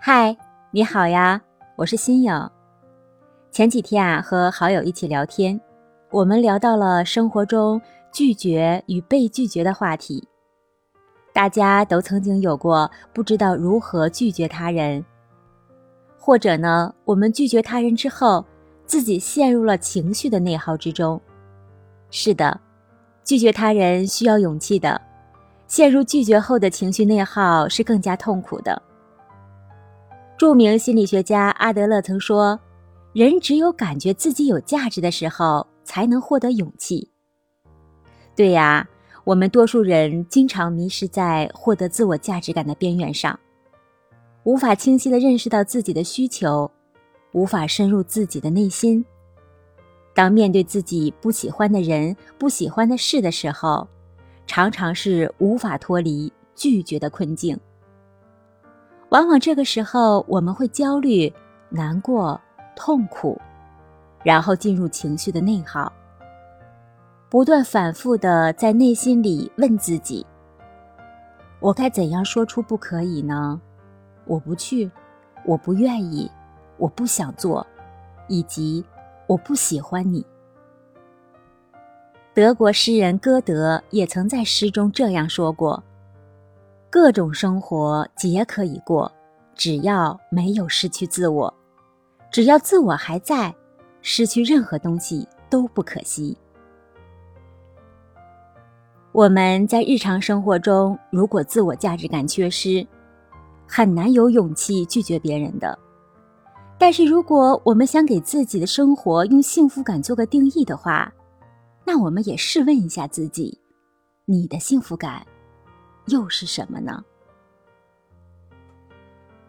嗨，你好呀，我是新颖。前几天啊，和好友一起聊天，我们聊到了生活中拒绝与被拒绝的话题。大家都曾经有过不知道如何拒绝他人，或者呢，我们拒绝他人之后，自己陷入了情绪的内耗之中。是的，拒绝他人需要勇气的，陷入拒绝后的情绪内耗是更加痛苦的。著名心理学家阿德勒曾说：“人只有感觉自己有价值的时候，才能获得勇气。”对呀，我们多数人经常迷失在获得自我价值感的边缘上，无法清晰的认识到自己的需求，无法深入自己的内心。当面对自己不喜欢的人、不喜欢的事的时候，常常是无法脱离拒绝的困境。往往这个时候，我们会焦虑、难过、痛苦，然后进入情绪的内耗，不断反复的在内心里问自己：“我该怎样说出不可以呢？我不去，我不愿意，我不想做，以及我不喜欢你。”德国诗人歌德也曾在诗中这样说过。各种生活皆可以过，只要没有失去自我，只要自我还在，失去任何东西都不可惜。我们在日常生活中，如果自我价值感缺失，很难有勇气拒绝别人的。但是，如果我们想给自己的生活用幸福感做个定义的话，那我们也试问一下自己：你的幸福感？又是什么呢？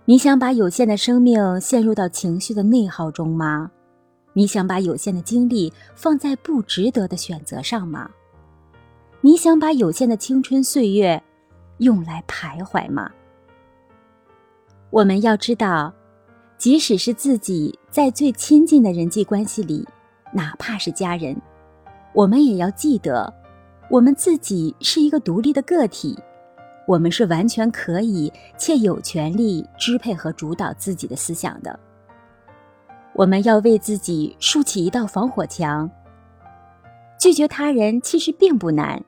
你想把有限的生命陷入到情绪的内耗中吗？你想把有限的精力放在不值得的选择上吗？你想把有限的青春岁月用来徘徊吗？我们要知道，即使是自己在最亲近的人际关系里，哪怕是家人，我们也要记得，我们自己是一个独立的个体。我们是完全可以且有权利支配和主导自己的思想的。我们要为自己竖起一道防火墙。拒绝他人其实并不难，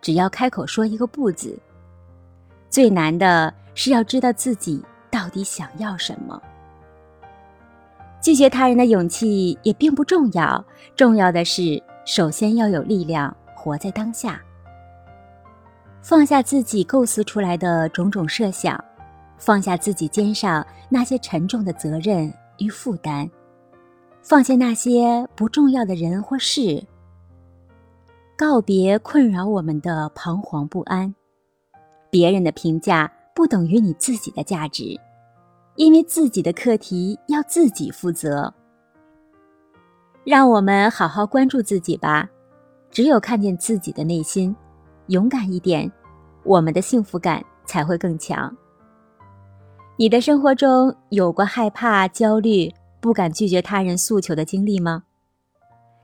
只要开口说一个“不”字。最难的是要知道自己到底想要什么。拒绝他人的勇气也并不重要，重要的是首先要有力量，活在当下。放下自己构思出来的种种设想，放下自己肩上那些沉重的责任与负担，放下那些不重要的人或事，告别困扰我们的彷徨不安。别人的评价不等于你自己的价值，因为自己的课题要自己负责。让我们好好关注自己吧，只有看见自己的内心。勇敢一点，我们的幸福感才会更强。你的生活中有过害怕、焦虑、不敢拒绝他人诉求的经历吗？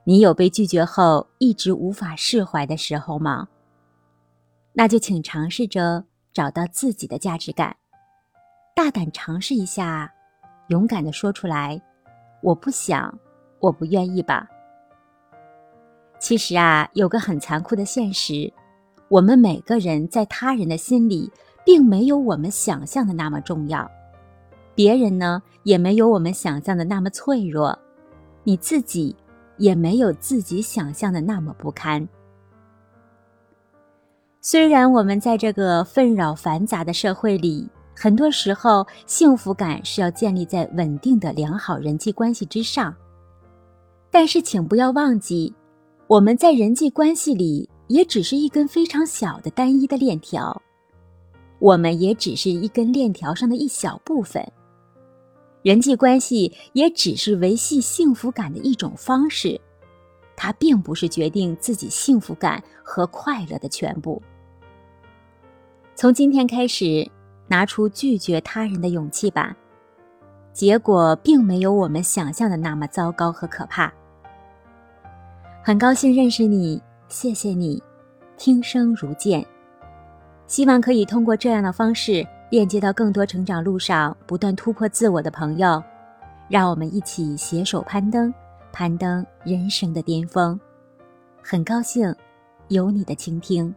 你有被拒绝后一直无法释怀的时候吗？那就请尝试着找到自己的价值感，大胆尝试一下，勇敢的说出来：“我不想，我不愿意吧。”其实啊，有个很残酷的现实。我们每个人在他人的心里，并没有我们想象的那么重要，别人呢也没有我们想象的那么脆弱，你自己也没有自己想象的那么不堪。虽然我们在这个纷扰繁杂的社会里，很多时候幸福感是要建立在稳定的良好人际关系之上，但是请不要忘记，我们在人际关系里。也只是一根非常小的单一的链条，我们也只是一根链条上的一小部分。人际关系也只是维系幸福感的一种方式，它并不是决定自己幸福感和快乐的全部。从今天开始，拿出拒绝他人的勇气吧，结果并没有我们想象的那么糟糕和可怕。很高兴认识你。谢谢你，听声如见。希望可以通过这样的方式，链接到更多成长路上不断突破自我的朋友，让我们一起携手攀登，攀登人生的巅峰。很高兴有你的倾听。